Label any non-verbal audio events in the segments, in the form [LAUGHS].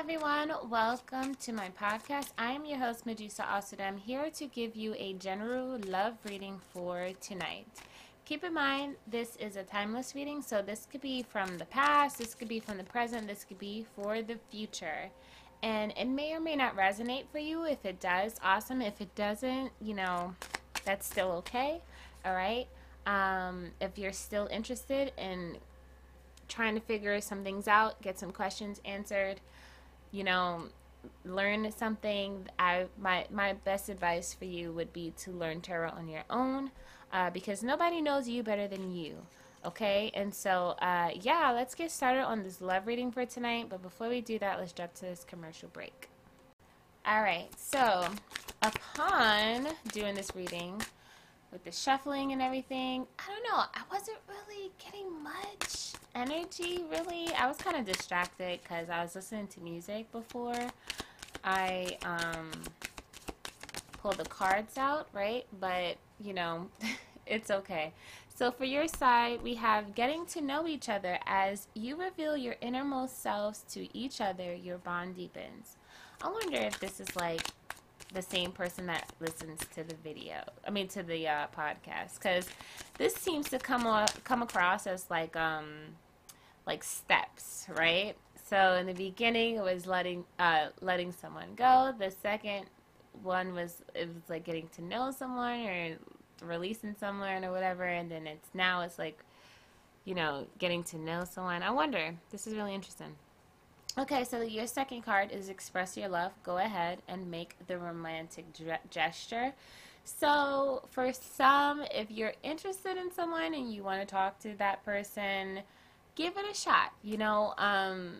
everyone. Welcome to my podcast. I am your host, Medusa Asud. I'm here to give you a general love reading for tonight. Keep in mind, this is a timeless reading, so this could be from the past, this could be from the present, this could be for the future. And it may or may not resonate for you. If it does, awesome. If it doesn't, you know, that's still okay. All right. Um, if you're still interested in trying to figure some things out, get some questions answered, you know, learn something, I my my best advice for you would be to learn tarot on your own, uh, because nobody knows you better than you. Okay, and so uh, yeah, let's get started on this love reading for tonight. But before we do that, let's jump to this commercial break. All right, so upon doing this reading, with the shuffling and everything, I don't know. I wasn't really getting much energy, really. I was kind of distracted because I was listening to music before I um, pulled the cards out, right? But, you know, [LAUGHS] it's okay. So for your side, we have getting to know each other as you reveal your innermost selves to each other, your bond deepens. I wonder if this is like the same person that listens to the video. I mean, to the uh, podcast, because this seems to come come across as like um like steps, right? So in the beginning, it was letting uh letting someone go. The second one was it was like getting to know someone or releasing someone or whatever, and then it's now it's like you know getting to know someone. I wonder. This is really interesting. Okay, so your second card is express your love. Go ahead and make the romantic gesture. So, for some, if you're interested in someone and you want to talk to that person, give it a shot. You know, um,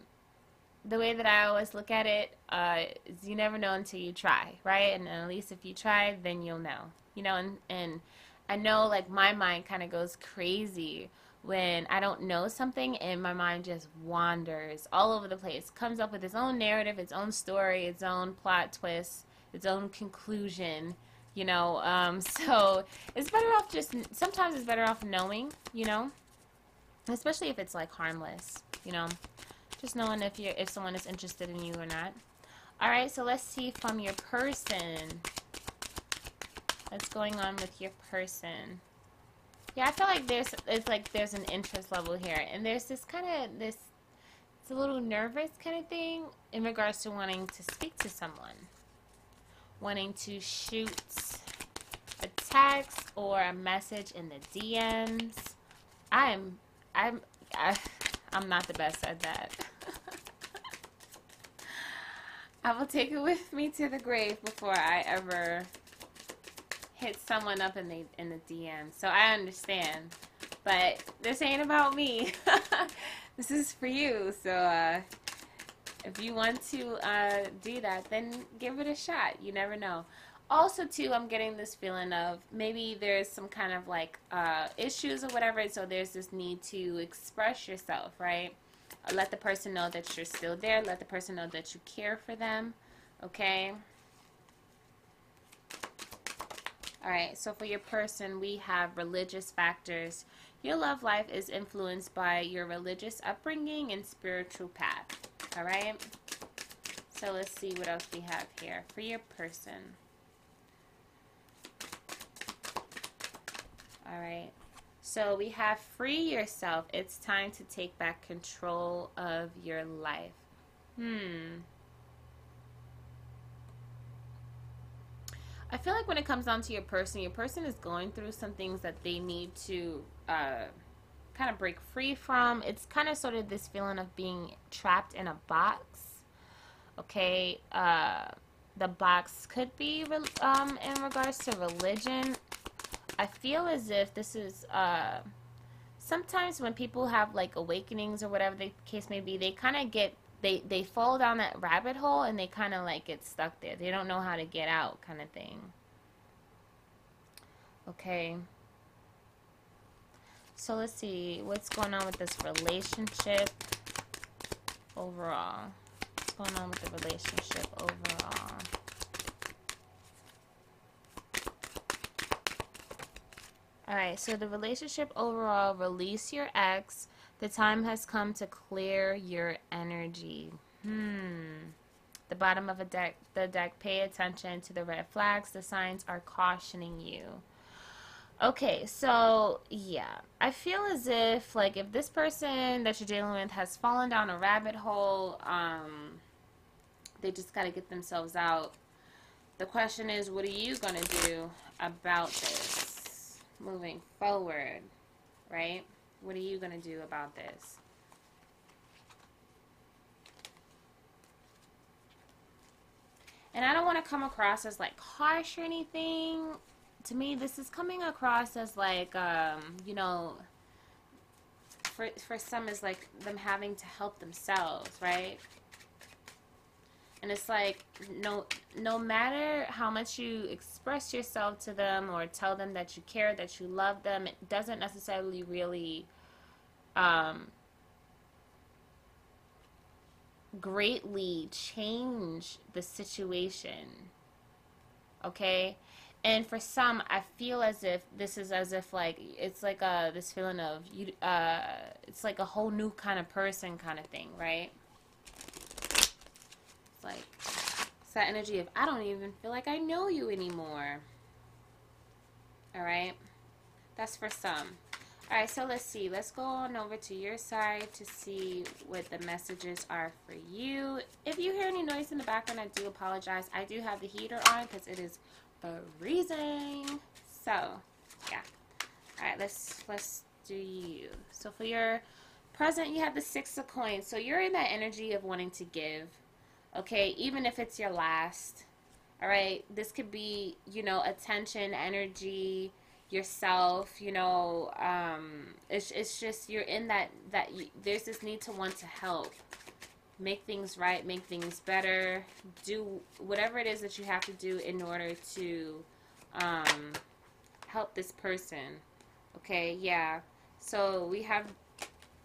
the way that I always look at it uh, is you never know until you try, right? And at least if you try, then you'll know. You know, and, and I know like my mind kind of goes crazy when I don't know something and my mind just wanders all over the place, comes up with its own narrative, its own story, its own plot twist, its own conclusion, you know. Um, [LAUGHS] so it's better off just, sometimes it's better off knowing, you know, especially if it's like harmless, you know, just knowing if you're, if someone is interested in you or not. All right, so let's see from your person. What's going on with your person? Yeah, I feel like there's it's like there's an interest level here, and there's this kind of this it's a little nervous kind of thing in regards to wanting to speak to someone, wanting to shoot a text or a message in the DMs. I'm I'm I, I'm not the best at that. [LAUGHS] I will take it with me to the grave before I ever hit someone up in the in the DM. So I understand. But this ain't about me. [LAUGHS] this is for you. So uh, if you want to uh, do that, then give it a shot. You never know. Also, too, I'm getting this feeling of maybe there's some kind of like uh, issues or whatever. So there's this need to express yourself, right? Let the person know that you're still there. Let the person know that you care for them. Okay. All right, so for your person, we have religious factors. Your love life is influenced by your religious upbringing and spiritual path. All right, so let's see what else we have here for your person. All right, so we have free yourself. It's time to take back control of your life. Hmm. I feel like when it comes down to your person, your person is going through some things that they need to uh, kind of break free from. It's kind of sort of this feeling of being trapped in a box. Okay, uh, the box could be um, in regards to religion. I feel as if this is uh, sometimes when people have like awakenings or whatever the case may be, they kind of get they they fall down that rabbit hole and they kind of like get stuck there. They don't know how to get out, kind of thing. Okay. So let's see what's going on with this relationship overall. What's going on with the relationship overall? Alright, so the relationship overall, release your ex the time has come to clear your energy. Hmm. The bottom of a deck, the deck, pay attention to the red flags. The signs are cautioning you. Okay, so yeah, I feel as if like if this person that you're dealing with has fallen down a rabbit hole, um, they just got to get themselves out. The question is, what are you gonna do about this moving forward, right? What are you gonna do about this? And I don't want to come across as like harsh or anything to me, this is coming across as like, um, you know, for for some is like them having to help themselves, right? And it's like no no matter how much you express yourself to them or tell them that you care, that you love them, it doesn't necessarily really um, greatly change the situation. Okay? and for some i feel as if this is as if like it's like a this feeling of you uh it's like a whole new kind of person kind of thing right like it's that energy of i don't even feel like i know you anymore all right that's for some all right so let's see let's go on over to your side to see what the messages are for you if you hear any noise in the background i do apologize i do have the heater on because it is freezing. So, yeah. All right, let's let's do you. So for your present, you have the six of coins. So you're in that energy of wanting to give. Okay, even if it's your last. All right, this could be you know attention, energy, yourself. You know, um, it's it's just you're in that that you, there's this need to want to help make things right, make things better, do whatever it is that you have to do in order to um, help this person. Okay, yeah. So we have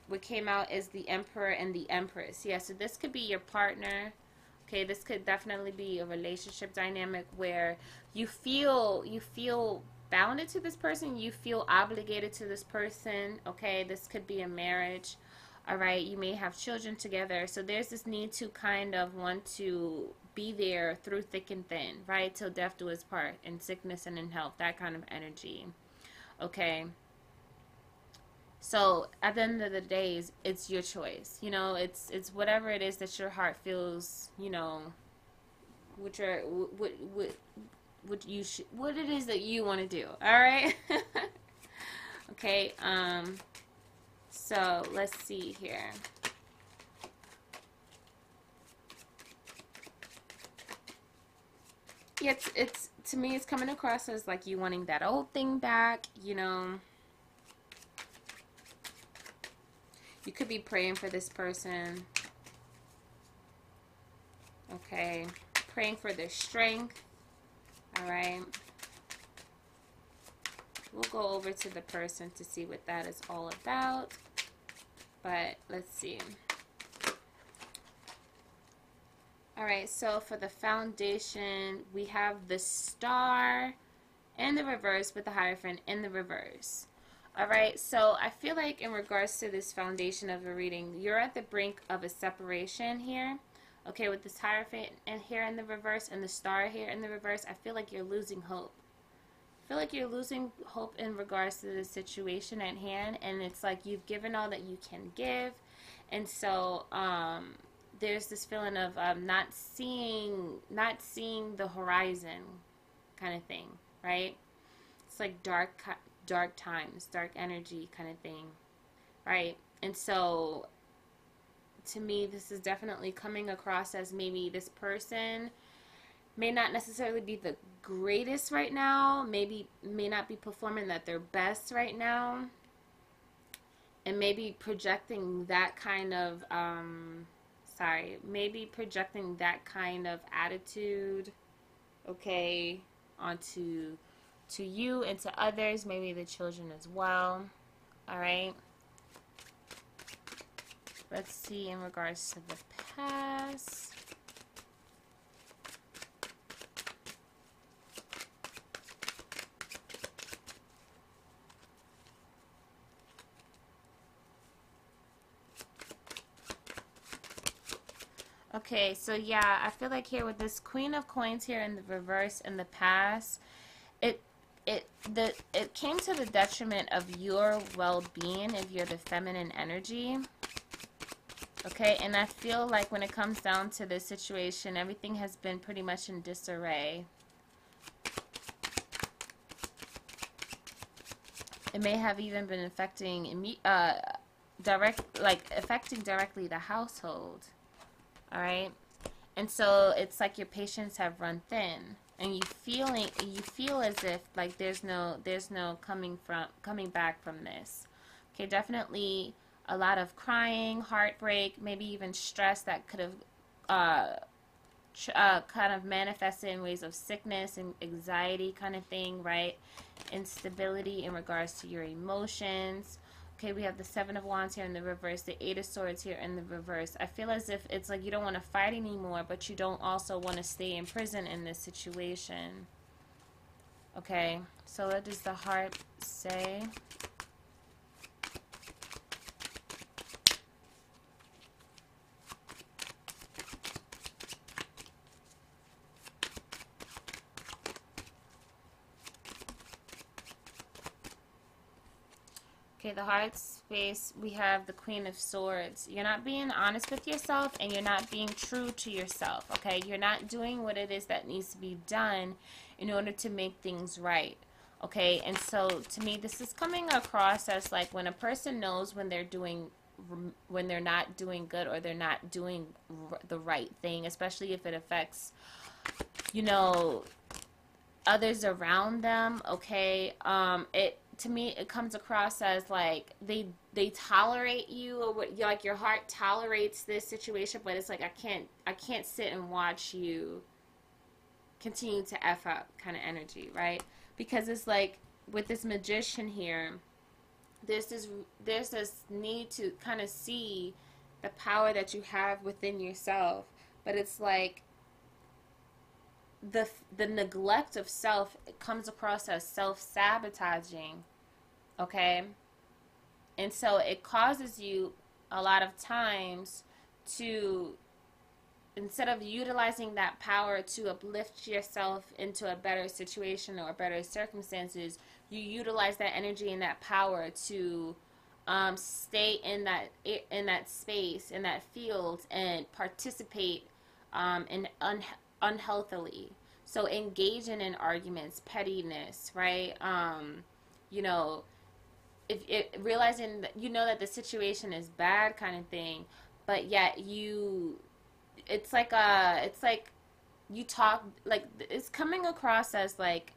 what came out is the Emperor and the Empress. Yeah, so this could be your partner. Okay, this could definitely be a relationship dynamic where you feel you feel bounded to this person, you feel obligated to this person. Okay, this could be a marriage all right? You may have children together. So there's this need to kind of want to be there through thick and thin right? Till death do us part in sickness and in health that kind of energy okay so at the end of the days it's your choice you know it's it's whatever it is that your heart feels you know which are what what what you should what it is that you want to do all right [LAUGHS] okay um so let's see here. It's, it's to me it's coming across as like you wanting that old thing back, you know. You could be praying for this person. Okay. Praying for their strength. All right. We'll go over to the person to see what that is all about but let's see. All right, so for the foundation, we have the star in the reverse with the Hierophant in the reverse. All right, so I feel like in regards to this foundation of a reading, you're at the brink of a separation here. Okay, with this Hierophant and here in the reverse and the star here in the reverse, I feel like you're losing hope I feel like you're losing hope in regards to the situation at hand and it's like you've given all that you can give and so um, there's this feeling of um, not seeing not seeing the horizon kind of thing right it's like dark dark times dark energy kind of thing right? And so to me this is definitely coming across as maybe this person may not necessarily be the greatest right now, maybe may not be performing at their best right now, and maybe projecting that kind of um, sorry, maybe projecting that kind of attitude, okay, onto to you and to others, maybe the children as well. All right. Let's see in regards to the past. Okay, so yeah, I feel like here with this Queen of Coins here in the reverse in the past, it the it came to the detriment of your well-being if you're the feminine energy. Okay, and I feel like when it comes down to this situation, everything has been pretty much in disarray. It may have even been affecting uh direct like affecting directly the household all right and so it's like your patience have run thin and you feeling you feel as if like there's no there's no coming from coming back from this. Okay definitely a lot of crying heartbreak maybe even stress that could have uh, uh, kind of manifested in ways of sickness and anxiety kind of thing right? Instability in regards to your emotions Okay, we have the Seven of Wands here in the reverse, the Eight of Swords here in the reverse. I feel as if it's like you don't want to fight anymore, but you don't also want to stay in prison in this situation. Okay, so what does the heart say? Okay, the heart space, we have the Queen of Swords. You're not being honest with yourself and you're not being true to yourself, okay? You're not doing what it is that needs to be done in order to make things right, okay? And so to me, this is coming across as like when a person knows when they're doing when they're not doing good or they're not doing the right thing, especially if it affects, you know, others around them, okay? Um, it to me it comes across as like they they tolerate you or what like your heart tolerates this situation but it's like i can't i can't sit and watch you continue to f up kind of energy right? Because it's like with this magician here there's this there's this need to kind of see the power that you have within yourself but it's like the the neglect of self comes across as self-sabotaging okay? And so it causes you a lot of times to instead of utilizing that power to uplift yourself into a better situation or better circumstances you utilize that energy and that power to um, stay in that in that space in that field and participate um, in un- unhealthily. So engaging in arguments, pettiness, right? Um, you know, if it, realizing that you know that the situation is bad, kind of thing, but yet you, it's like a, it's like you talk like it's coming across as like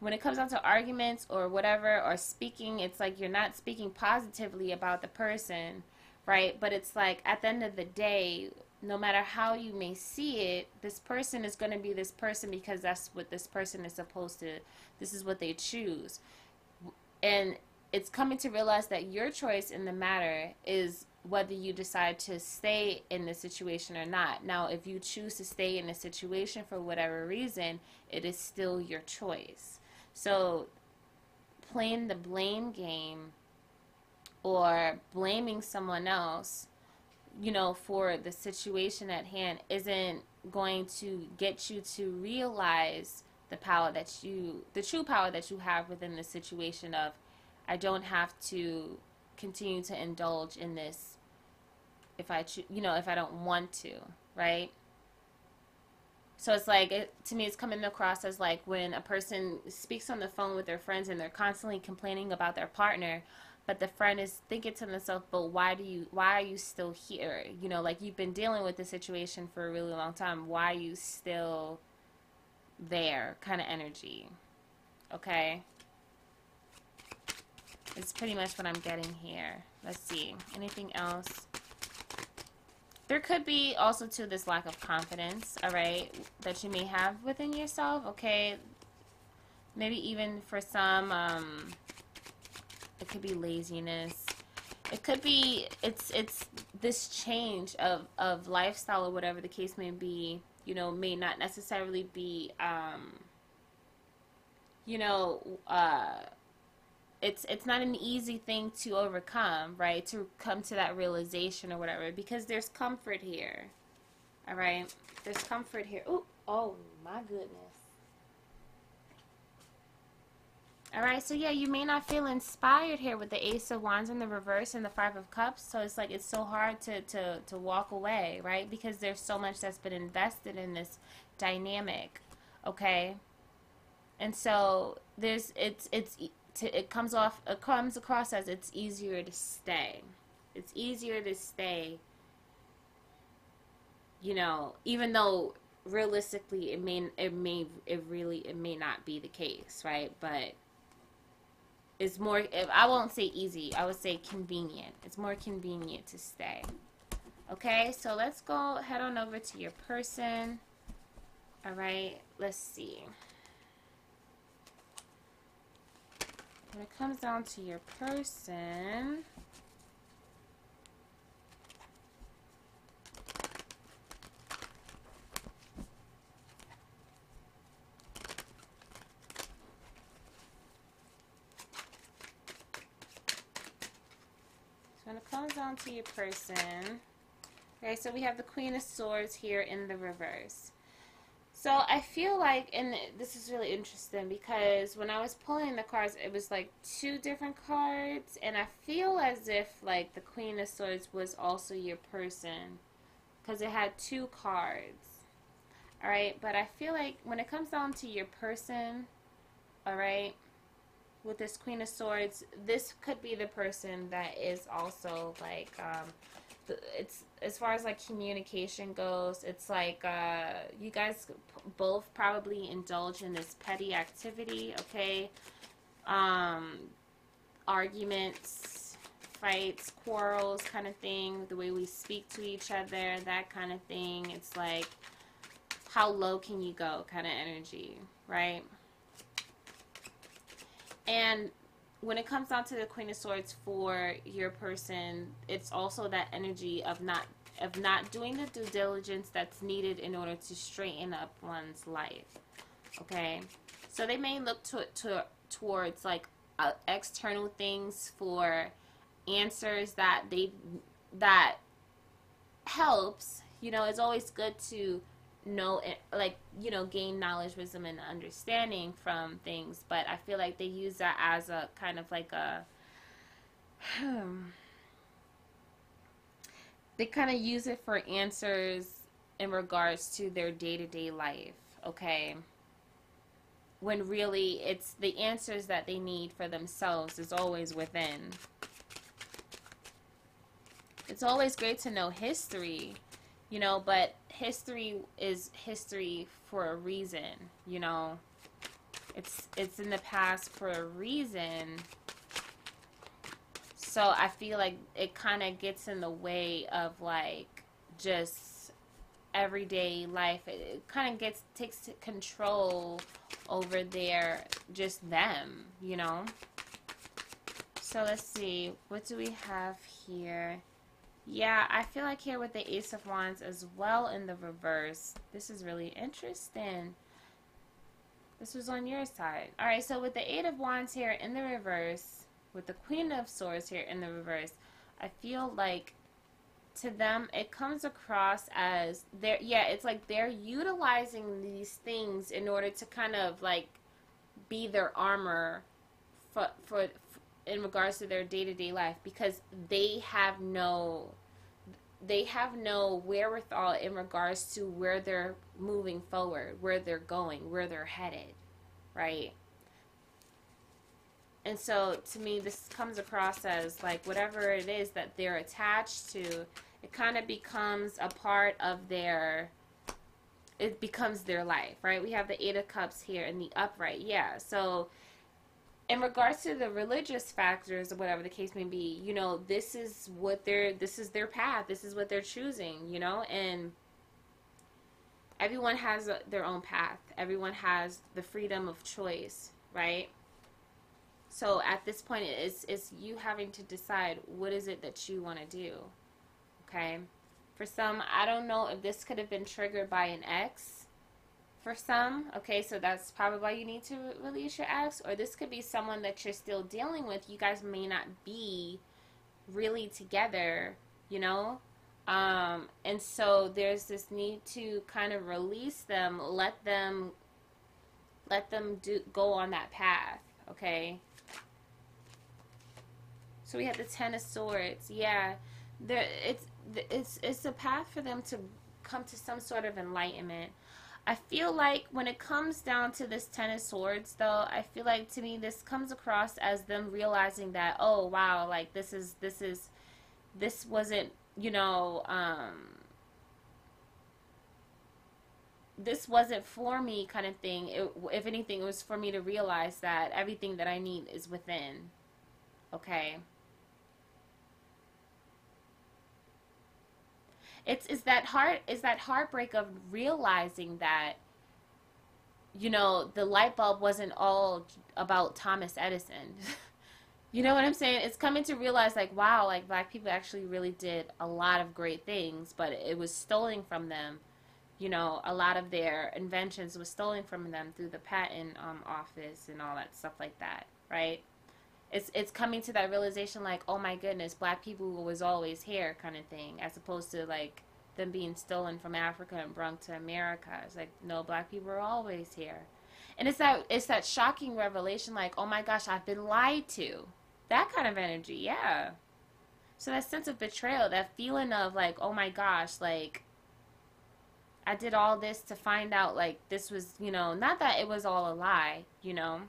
when it comes down to arguments or whatever or speaking, it's like you're not speaking positively about the person, right? But it's like at the end of the day, no matter how you may see it, this person is going to be this person because that's what this person is supposed to, this is what they choose. And it's coming to realize that your choice in the matter is whether you decide to stay in the situation or not. Now, if you choose to stay in a situation for whatever reason, it is still your choice. So, playing the blame game or blaming someone else you know, for the situation at hand isn't going to get you to realize the power that you, the true power that you have within the situation of, I don't have to continue to indulge in this if I, cho- you know, if I don't want to, right? So it's like, it, to me, it's coming across as like when a person speaks on the phone with their friends and they're constantly complaining about their partner, but the friend is thinking to themselves but why do you why are you still here? You know like you've been dealing with the situation for a really long time. Why are you still there? Kind of energy okay? It's pretty much what i'm getting here. Let's see. Anything else? There could be also to this lack of confidence all right that you may have within yourself okay? Maybe even for some um it could be laziness. It could be it's it's this change of of lifestyle or whatever the case may be. You know, may not necessarily be. Um, you know, uh, it's it's not an easy thing to overcome, right? To come to that realization or whatever, because there's comfort here. All right. There's comfort here. Ooh, oh my goodness. All right, so yeah, you may not feel inspired here with the Ace of Wands in the reverse and the Five of Cups. So it's like it's so hard to, to, to walk away, right? Because there's so much that's been invested in this dynamic, okay? And so there's it's it's it comes off it comes across as it's easier to stay. It's easier to stay. You know, even though realistically it may it may it really it may not be the case, right? But it's more I won't say easy, I would say convenient. It's more convenient to stay. Okay, so let's go head on over to your person. All right, let's see. When it comes down to your person, when it comes down to your person, okay, so we have the Queen of Swords here in the reverse. So I feel like, and this is really interesting because when I was pulling the cards, it was like two different cards, and I feel as if like the Queen of Swords was also your person because it had two cards. All right, but I feel like when it comes down to your person, all right, with this Queen of Swords, this could be the person that is also like, um, it's as far as like communication goes, it's like uh, you guys both probably indulge in this petty activity, okay? Um, arguments, fights, quarrels, kind of thing, the way we speak to each other, that kind of thing. It's like, how low can you go kind of energy, right? And when it comes down to the Queen of Swords for your person, it's also that energy of not of not doing the due diligence that's needed in order to straighten up one's life. Okay, so they may look to, to towards like uh, external things for answers that they that helps. You know, it's always good to know like you know gain knowledge wisdom and understanding from things but i feel like they use that as a kind of like a [SIGHS] they kind of use it for answers in regards to their day-to-day life okay? When really it's the answers that they need for themselves is always within. It's always great to know history you know but history is history for a reason, you know. It's it's in the past for a reason. So I feel like it kind of gets in the way of like just everyday life. It, it kind of gets takes control over their just them, you know. So let's see, what do we have here? Yeah, I feel like here with the Ace of Wands as well in the reverse. This is really interesting. This was on your side. All right, so with the Eight of Wands here in the reverse, with the Queen of Swords here in the reverse, I feel like to them it comes across as they're yeah it's like they're utilizing these things in order to kind of like be their armor for for in regards to their day-to-day life because they have no they have no wherewithal in regards to where they're moving forward, where they're going, where they're headed, right? And so to me, this comes across as like whatever it is that they're attached to, it kind of becomes a part of their, it becomes their life, right? We have the Eight of Cups here in the upright. Yeah. So in regards to the religious factors or whatever the case may be you know this is what they're this is their path this is what they're choosing you know? And everyone has their own path. Everyone has the freedom of choice right? So at this point it's it's you having to decide what is it that you want to do okay? For some i don't know if this could have been triggered by an ex for some. Okay, so that's probably why you need to release your ex, or this could be someone that you're still dealing with. You guys may not be really together, you know, Um, and so there's this need to kind of release them, let them let them do go on that path, okay? So we have the 10 of swords. Yeah. There it's it's it's a path for them to come to some sort of enlightenment. I feel like when it comes down to this Ten of Swords, though, I feel like to me this comes across as them realizing that, oh wow, like this is this is this wasn't you know um, this wasn't for me kind of thing. It, if anything, it was for me to realize that everything that I need is within. Okay. It's is that heart is that heartbreak of realizing that you know the light bulb wasn't all about Thomas Edison. [LAUGHS] you know what I'm saying? It's coming to realize like wow, like black people actually really did a lot of great things, but it was stolen from them. You know, a lot of their inventions was stolen from them through the patent um, office and all that stuff like that, right? It's it's coming to that realization like, oh my goodness, black people was always here kind of thing, as opposed to like them being stolen from Africa and brought to America. It's like, no, black people are always here. And it's that it's that shocking revelation like, oh my gosh, I've been lied to. That kind of energy, yeah. So that sense of betrayal, that feeling of like, oh my gosh, like I did all this to find out like this was, you know, not that it was all a lie, you know,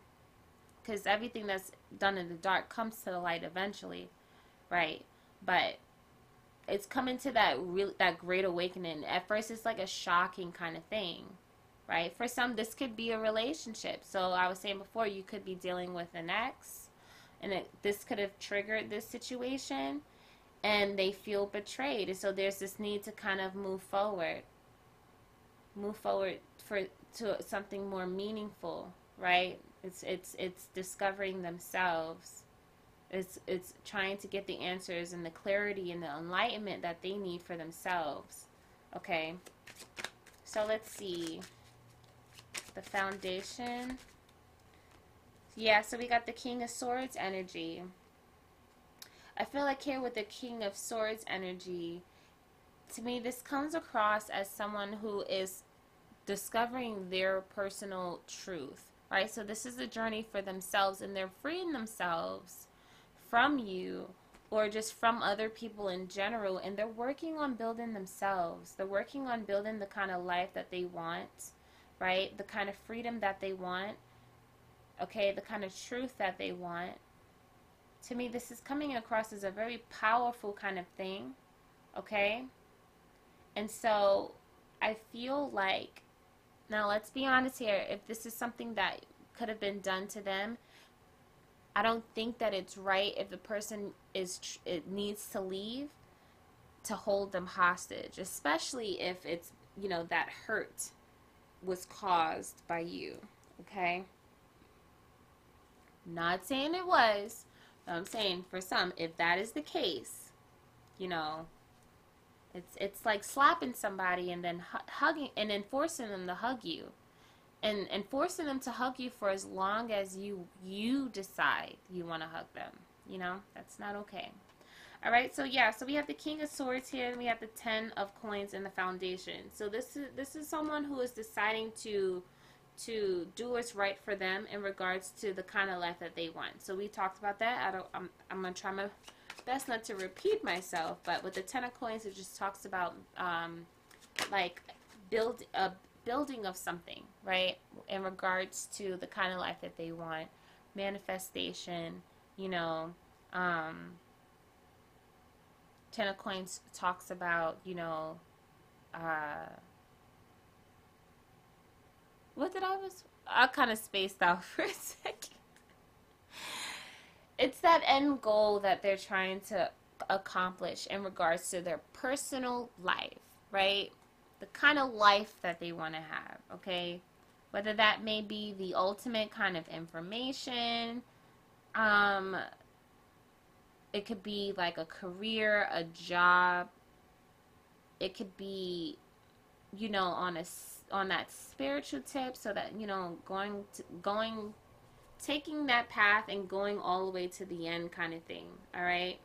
because everything that's done in the dark comes to the light eventually, right? But it's coming to that real that great awakening. At first, it's like a shocking kind of thing, right? For some, this could be a relationship. So I was saying before, you could be dealing with an ex, and it, this could have triggered this situation, and they feel betrayed. And so there's this need to kind of move forward, move forward for to something more meaningful, right? It's it's it's discovering themselves it's it's trying to get the answers and the clarity and the enlightenment that they need for themselves. Okay. So let's see. The foundation. Yeah, so we got the King of Swords energy. I feel like here with the King of Swords energy, to me, this comes across as someone who is discovering their personal truth, right? So this is a journey for themselves and they're freeing themselves from you or just from other people in general and they're working on building themselves. They're working on building the kind of life that they want right? The kind of freedom that they want okay? The kind of truth that they want. To me this is coming across as a very powerful kind of thing okay? And so i feel like now let's be honest here if this is something that could have been done to them I don't think that it's right if the person is it needs to leave to hold them hostage, especially if it's, you know, that hurt was caused by you, okay? Not saying it was, I'm saying for some if that is the case, you know, it's it's like slapping somebody and then hugging and then forcing them to hug you. And and forcing them to hug you for as long as you you decide you want to hug them you know? That's not okay. All right so yeah so we have the king of swords here and we have the ten of coins in the foundation. So this is this is someone who is deciding to to do what's right for them in regards to the kind of life that they want. So we talked about that. I don't i'm, I'm gonna try my best not to repeat myself but with the ten of coins it just talks about um like build a building of something, right? In regards to the kind of life that they want, manifestation, you know, um, Ten of Coins talks about, you know, uh, what did I was? I kind of spaced out [LAUGHS] for a second. It's that end goal that they're trying to accomplish in regards to their personal life, right? the kind of life that they want to have, okay? Whether that may be the ultimate kind of information, um, it could be like a career, a job. It could be, you know, on a on that spiritual tip, so that you know, going to, going, taking that path and going all the way to the end, kind of thing. All right.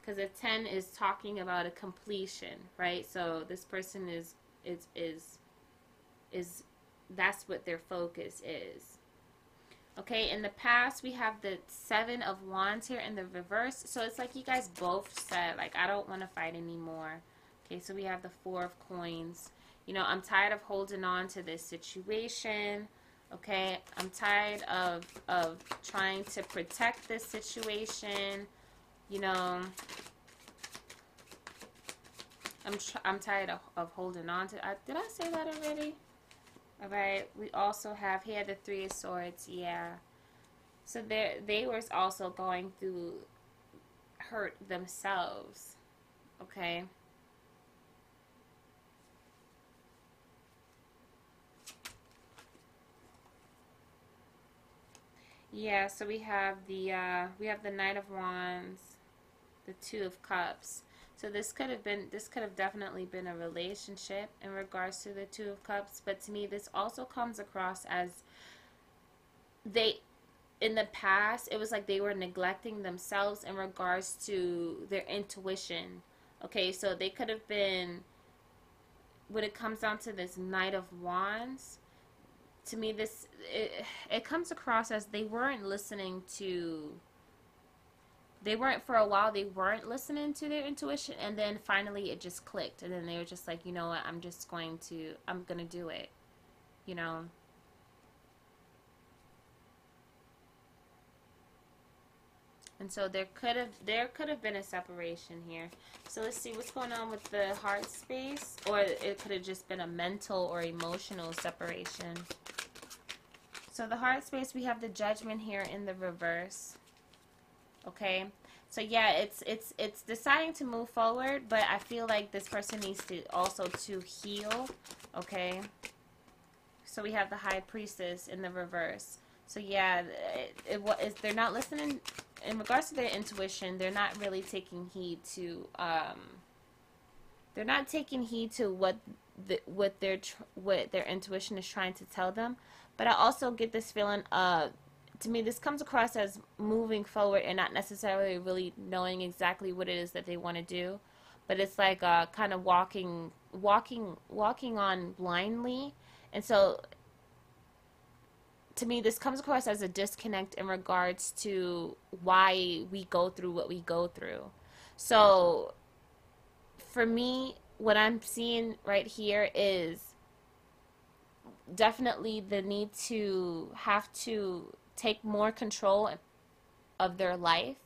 because a 10 is talking about a completion, right? So this person is is is is that's what their focus is. Okay, in the past we have the 7 of wands here in the reverse. So it's like you guys both said like I don't want to fight anymore. Okay, so we have the 4 of coins. You know, I'm tired of holding on to this situation. Okay, I'm tired of of trying to protect this situation you know, I'm I'm tired of, of holding on to. I, did I say that already? All right. We also have here the three of swords. Yeah. So they they were also going through hurt themselves. Okay. Yeah, so we have the uh, we have the Knight of Wands, the Two of Cups. So this could have been this could have definitely been a relationship in regards to the Two of Cups, but to me this also comes across as they in the past it was like they were neglecting themselves in regards to their intuition. Okay, so they could have been when it comes down to this Knight of Wands, to me this it, it comes across as they weren't listening to they weren't for a while they weren't listening to their intuition and then finally it just clicked and then they were just like you know what? I'm just going to i'm going to do it you know? And so there could have there could have been a separation here. So let's see what's going on with the heart space? Or it could have just been a mental or emotional separation so the heart space we have the judgment here in the reverse. Okay? So yeah it's it's it's deciding to move forward but i feel like this person needs to also to heal. Okay? So we have the high priestess in the reverse. So yeah it, it, it they're not listening in regards to their intuition they're not really taking heed to um they're not taking heed to what the, what their what their intuition is trying to tell them but i also get this feeling uh to me, this comes across as moving forward and not necessarily really knowing exactly what it is that they want to do. But it's like uh, kind of walking, walking, walking on blindly. And so, to me, this comes across as a disconnect in regards to why we go through what we go through. So, for me, what I'm seeing right here is definitely the need to have to take more control of their life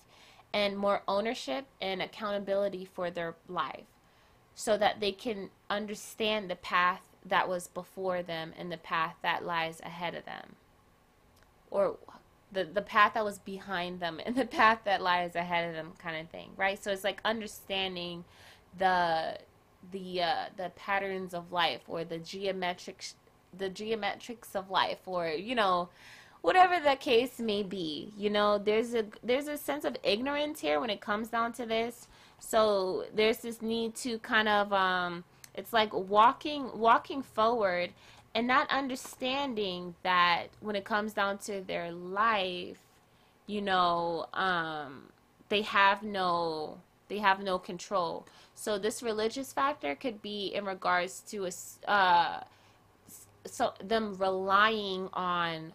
and more ownership and accountability for their life so that they can understand the path that was before them and the path that lies ahead of them. Or the the path that was behind them and the path that lies ahead of them kind of thing right? So it's like understanding the the uh, the patterns of life or the geometric the geometrics of life or you know whatever the case may be you know there's a there's a sense of ignorance here when it comes down to this. So there's this need to kind of um it's like walking walking forward and not understanding that when it comes down to their life you know um they have no they have no control. So this religious factor could be in regards to a uh so them relying on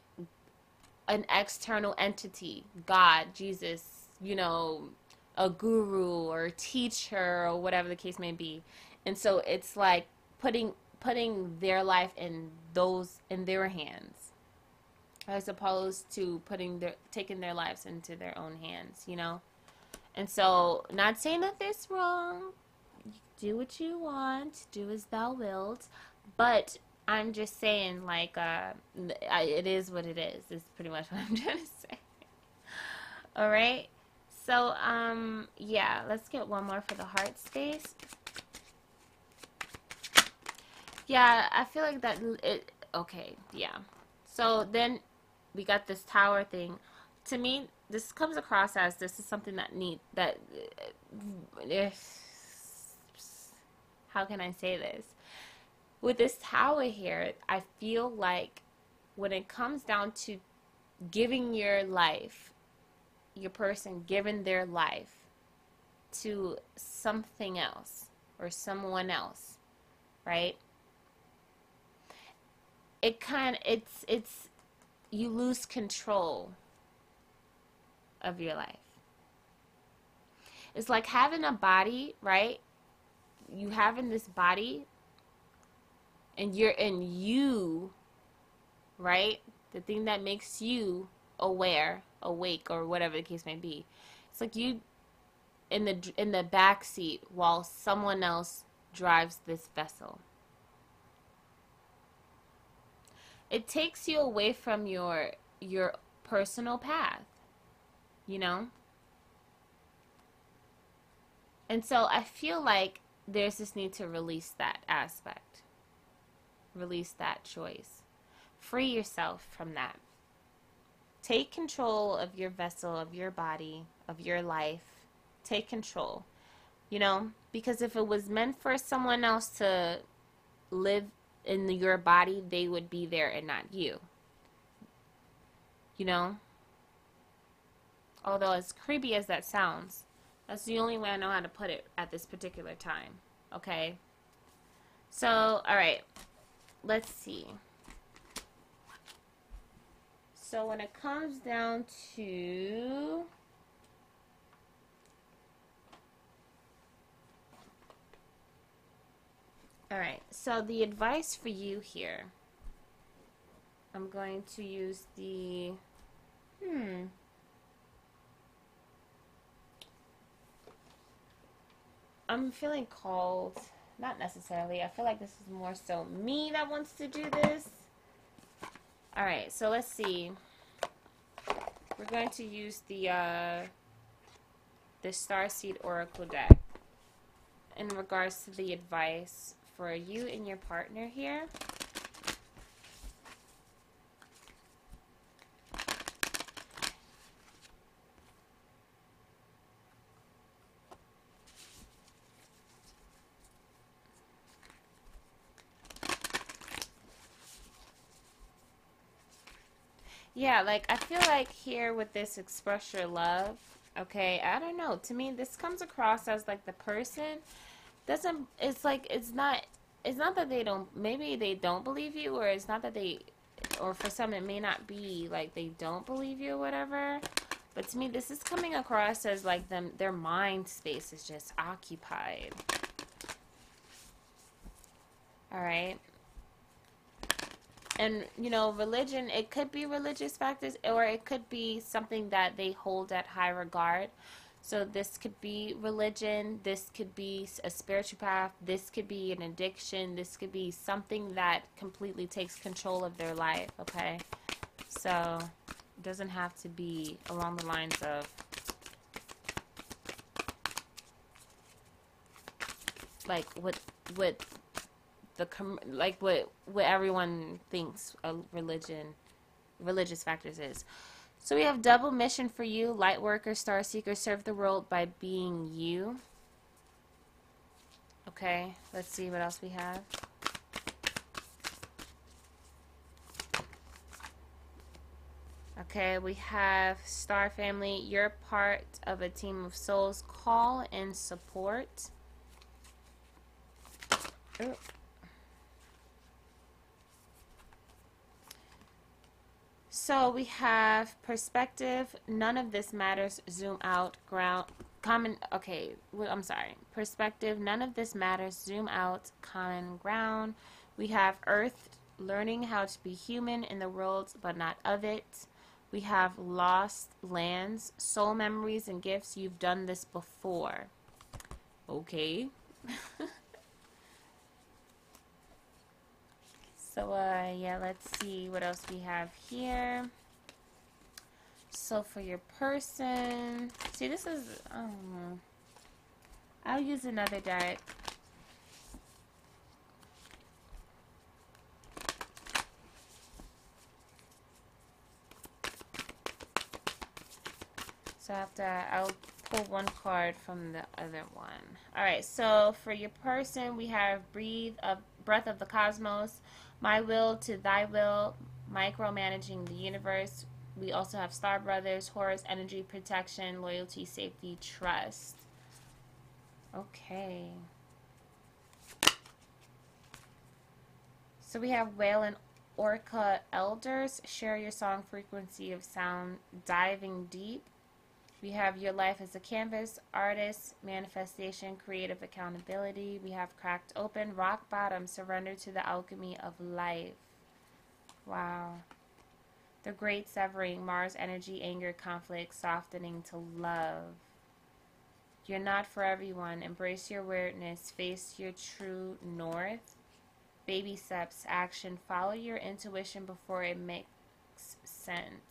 an external entity, God, Jesus, you know, a guru or a teacher or whatever the case may be. And so it's like putting putting their life in those in their hands as opposed to putting their taking their lives into their own hands, you know? And so not saying that this wrong. Do what you want, do as thou wilt, but I'm just saying, like, uh, it is what it is. Is pretty much [LAUGHS] what I'm trying to say. All right. So, um, yeah, let's get one more for the heart space. Yeah, I feel like that. It okay. Yeah. So then we got this tower thing. To me, this comes across as this is something that need that. If how can I say this? With this tower here, I feel like when it comes down to giving your life, your person giving their life, to something else or someone else, right? It kind it's it's you lose control of your life. It's like having a body, right? You having this body and you're in you, right? The thing that makes you aware, awake or whatever the case may be. It's like you in the in the back seat while someone else drives this vessel. It takes you away from your your personal path. You know? And so I feel like there's this need to release that aspect. Release that choice. Free yourself from that. Take control of your vessel, of your body, of your life. Take control. You know, because if it was meant for someone else to live in your body, they would be there and not you. You know? Although, as creepy as that sounds, that's the only way I know how to put it at this particular time. Okay? So, alright. Let's see. So, when it comes down to. Alright, so the advice for you here. I'm going to use the. Hmm. I'm feeling called. Not necessarily. I feel like this is more so me that wants to do this. Alright, so let's see. We're going to use the uh, the Starseed Oracle deck in regards to the advice for you and your partner here. Yeah, like I feel like here with this express your love, okay, I don't know. To me this comes across as like the person doesn't it's like it's not it's not that they don't maybe they don't believe you or it's not that they or for some it may not be like they don't believe you or whatever. But to me this is coming across as like them their mind space is just occupied. All right and you know religion it could be religious factors or it could be something that they hold at high regard. So this could be religion this could be a spiritual path this could be an addiction this could be something that completely takes control of their life okay? So it doesn't have to be along the lines of like what what the com- like what what everyone thinks a religion religious factors is. So we have double mission for you, light worker, star seeker, serve the world by being you. Okay, let's see what else we have. Okay, we have Star Family. You're part of a team of souls. Call and support. Ooh. So we have perspective. None of this matters. Zoom out. Ground. Common. Okay. Well, I'm sorry. Perspective. None of this matters. Zoom out. Common ground. We have Earth. Learning how to be human in the world, but not of it. We have lost lands, soul memories, and gifts. You've done this before. Okay. [LAUGHS] So, uh, yeah, let's see what else we have here. So, for your person, see, this is, um, I'll use another deck. So, to, I'll pull one card from the other one. Alright, so for your person, we have Breathe of Breath of the Cosmos. My Will to Thy Will, Micromanaging the Universe. We also have Star Brothers, Horus Energy Protection, Loyalty, Safety, Trust. Okay. So we have Whale and Orca Elders. Share your song frequency of sound diving deep. We have Your Life as a Canvas, Artist, Manifestation, Creative Accountability. We have Cracked Open, Rock Bottom, Surrender to the Alchemy of Life. Wow. The Great Severing, Mars Energy, Anger, Conflict, Softening to Love. You're not for everyone. Embrace your weirdness. Face your true north. Baby steps, action. Follow your intuition before it makes sense.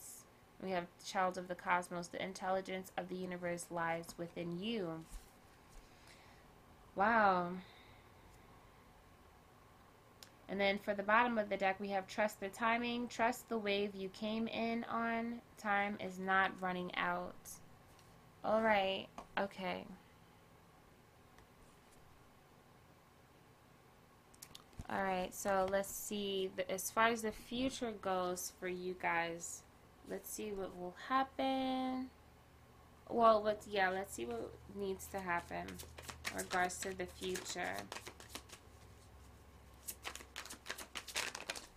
We have Child of the Cosmos. The intelligence of the universe lies within you. Wow. And then for the bottom of the deck, we have Trust the Timing. Trust the wave you came in on. Time is not running out. All right. Okay. All right. So let's see. As far as the future goes for you guys, let's see what will happen. Well, let's yeah. Let's see what needs to happen in regards to the future.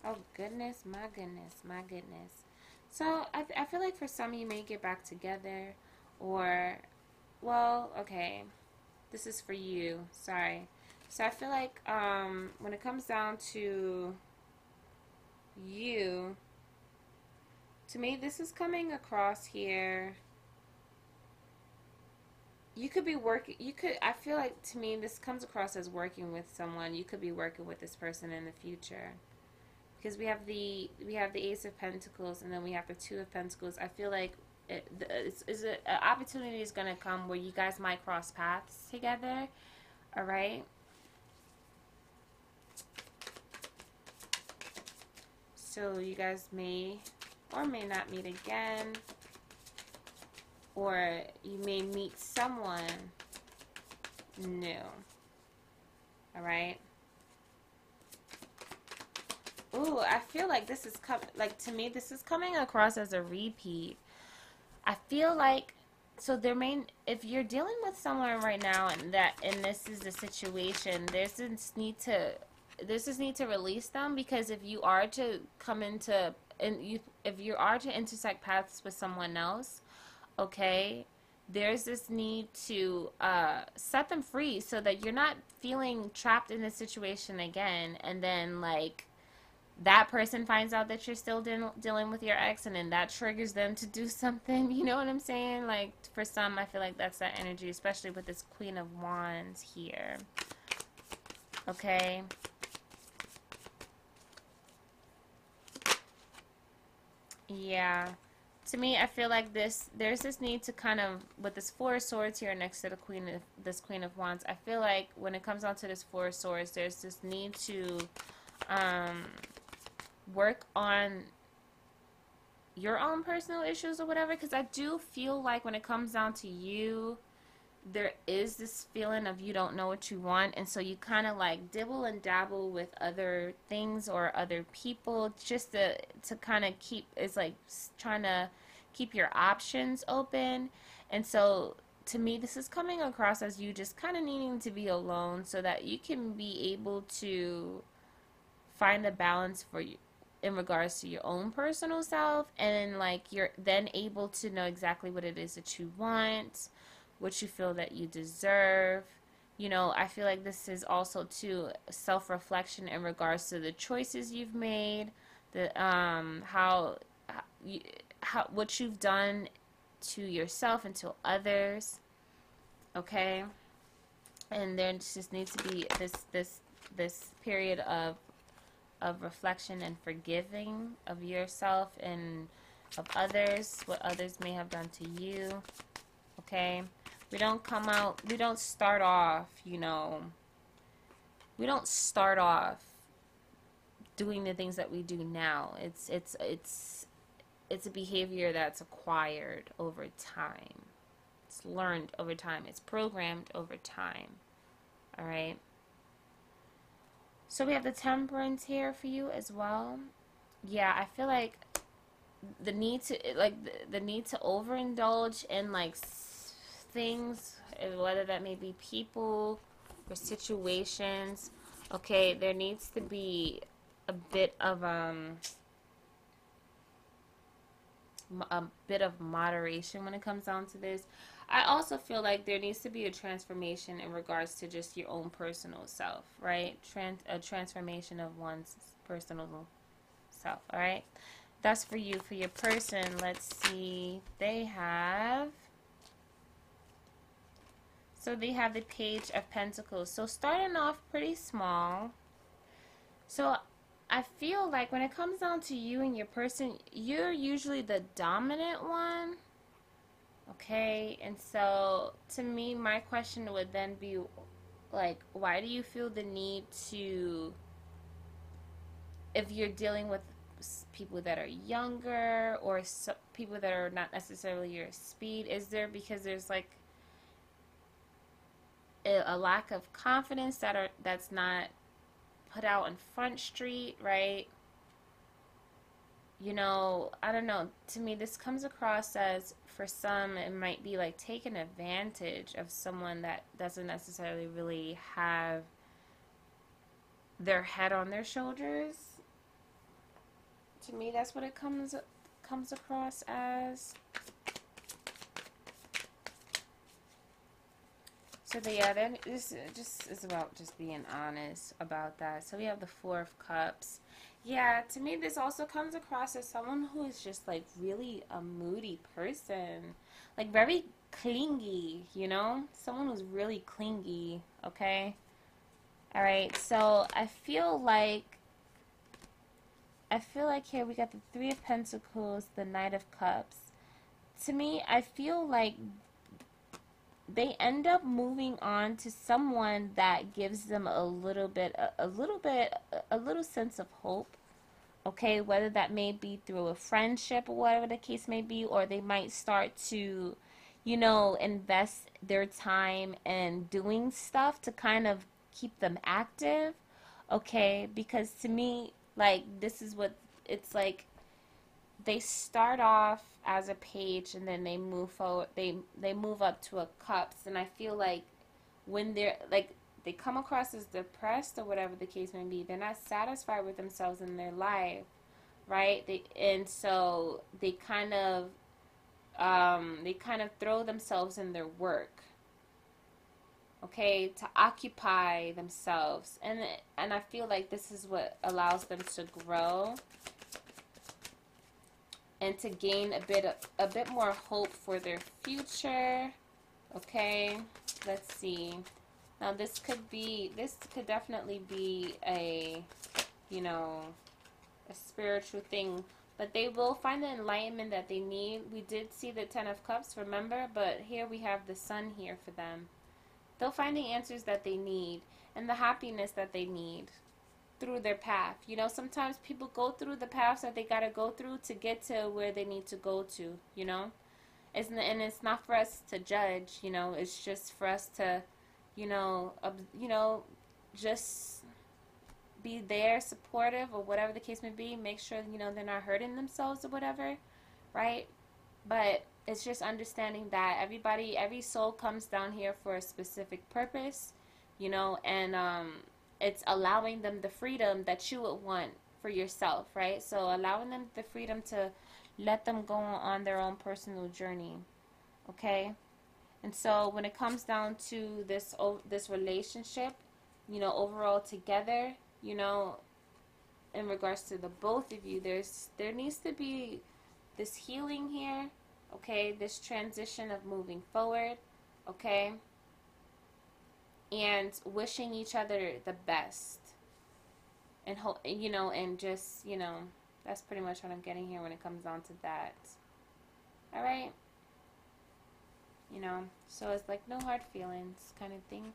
Oh goodness, my goodness, my goodness. So I, I feel like for some you may get back together or well okay this is for you sorry so I feel like um, when it comes down to you to me this is coming across here you could be working you could I feel like to me this comes across as working with someone you could be working with this person in the future because we have the we have the ace of pentacles and then we have the two of pentacles I feel like it, it's, it's an opportunity is going to come where you guys might cross paths together. All right. So you guys may or may not meet again. Or you may meet someone new. All right. Ooh, I feel like this is coming, like to me, this is coming across as a repeat I feel like so there may if you're dealing with someone right now and that and this is the situation, there's this need to there's this need to release them because if you are to come into and you if you are to intersect paths with someone else, okay, there's this need to uh, set them free so that you're not feeling trapped in this situation again and then like that person finds out that you're still de- dealing with your ex and then that triggers them to do [LAUGHS] something you know what i'm saying? Like for some i feel like that's that energy especially with this queen of wands here okay yeah. To me i feel like this there's this need to kind of with this four of swords here next to the queen of this queen of wands i feel like when it comes down to this four of swords there's this need to um work on your own personal issues or whatever because I do feel like when it comes down to you there is this feeling of you don't know what you want and so you kind of like dibble and dabble with other things or other people just to to kind of keep it's like trying to keep your options open. And so to me this is coming across as you just kind of needing to be alone so that you can be able to find a balance for you in regards to your own personal self and like you're then able to know exactly what it is that you want what you feel that you deserve you know i feel like this is also too self-reflection in regards to the choices you've made the um how, how you how what you've done to yourself and to others okay and there just needs to be this this this period of of reflection and forgiving of yourself and of others, what others may have done to you. Okay? We don't come out, we don't start off, you know, we don't start off doing the things that we do now. It's it's it's it's a behavior that's acquired over time. It's learned over time. It's programmed over time. All right? So we have the temperance here for you as well. Yeah, I feel like the need to like the, the need to overindulge in like things, eh, whether that may be people or situations, okay, there needs to be a bit of um a bit of moderation when it comes down to this. I also feel like there needs to be a transformation in regards to just your own personal self, right? Trans- a transformation of one's personal self, all right? That's for you. For your person, let's see. They have. So they have the Page of Pentacles. So starting off pretty small. So I feel like when it comes down to you and your person, you're usually the dominant one. Okay, and so to me, my question would then be like, why do you feel the need to, if you're dealing with people that are younger or so, people that are not necessarily your speed, is there because there's like a, lack of confidence that are that's not put out in Front Street, right? You know, I don't know. To me, this comes across as for some, it might be like taking advantage of someone that doesn't necessarily really have their head on their shoulders. To me, that's what it comes comes across as. So the, yeah, then this just is about just being honest about that. So we have the Four of Cups. Yeah, to me this also comes across as someone who is just like really a moody person. Like very clingy, you know? Someone who's really clingy, okay? Alright, so I feel like I feel like here we got the Three of Pentacles, the Knight of Cups. To me, I feel like they end up moving on to someone that gives them a little bit a, a, little bit a little sense of hope okay? Whether that may be through a friendship or whatever the case may be or they might start to you know invest their time in doing stuff to kind of keep them active okay? Because to me like this is what it's like they start off as a page and then they move forward they they move up to a cups. And i feel like when they're like they come across as depressed or whatever the case may be they're not satisfied with themselves in their life right? They and so they kind of um, they kind of throw themselves in their work okay to occupy themselves. And and i feel like this is what allows them to grow and to gain a bit of, a bit more hope for their future. Okay, let's see. Now this could be this could definitely be a you know a spiritual thing, but they will find the enlightenment that they need. We did see the 10 of cups, remember, but here we have the sun here for them. They'll find the answers that they need and the happiness that they need through their path. You know, sometimes people go through the paths that they got to go through to get to where they need to go to, you know? It's, and it's not for us to judge, you know, it's just for us to, you know, you know, just be there, supportive, or whatever the case may be. Make sure, you know, they're not hurting themselves or whatever, right? But it's just understanding that everybody, every soul comes down here for a specific purpose, you know, and, um, it's allowing them the freedom that you would want for yourself, right? So allowing them the freedom to let them go on their own personal journey. Okay? And so when it comes down to this this relationship, you know, overall together, you know, in regards to the both of you, there's there needs to be this healing here, okay? This transition of moving forward, okay? And wishing each other the best. And you know and just you know that's pretty much what i'm getting here when it comes down to that. All right you know so it's like no hard feelings kind of thing.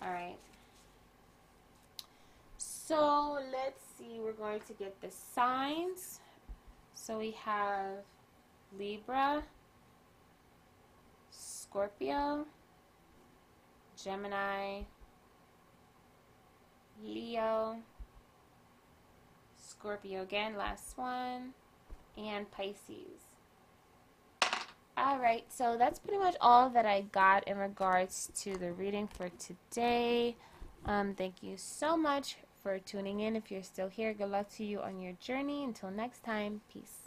All right so let's see we're going to get the signs. So we have libra Scorpio, Gemini, Leo, Scorpio again, last one, and Pisces. Alright, so that's pretty much all that I got in regards to the reading for today. Um, thank you so much for tuning in. If you're still here, good luck to you on your journey. Until next time, peace.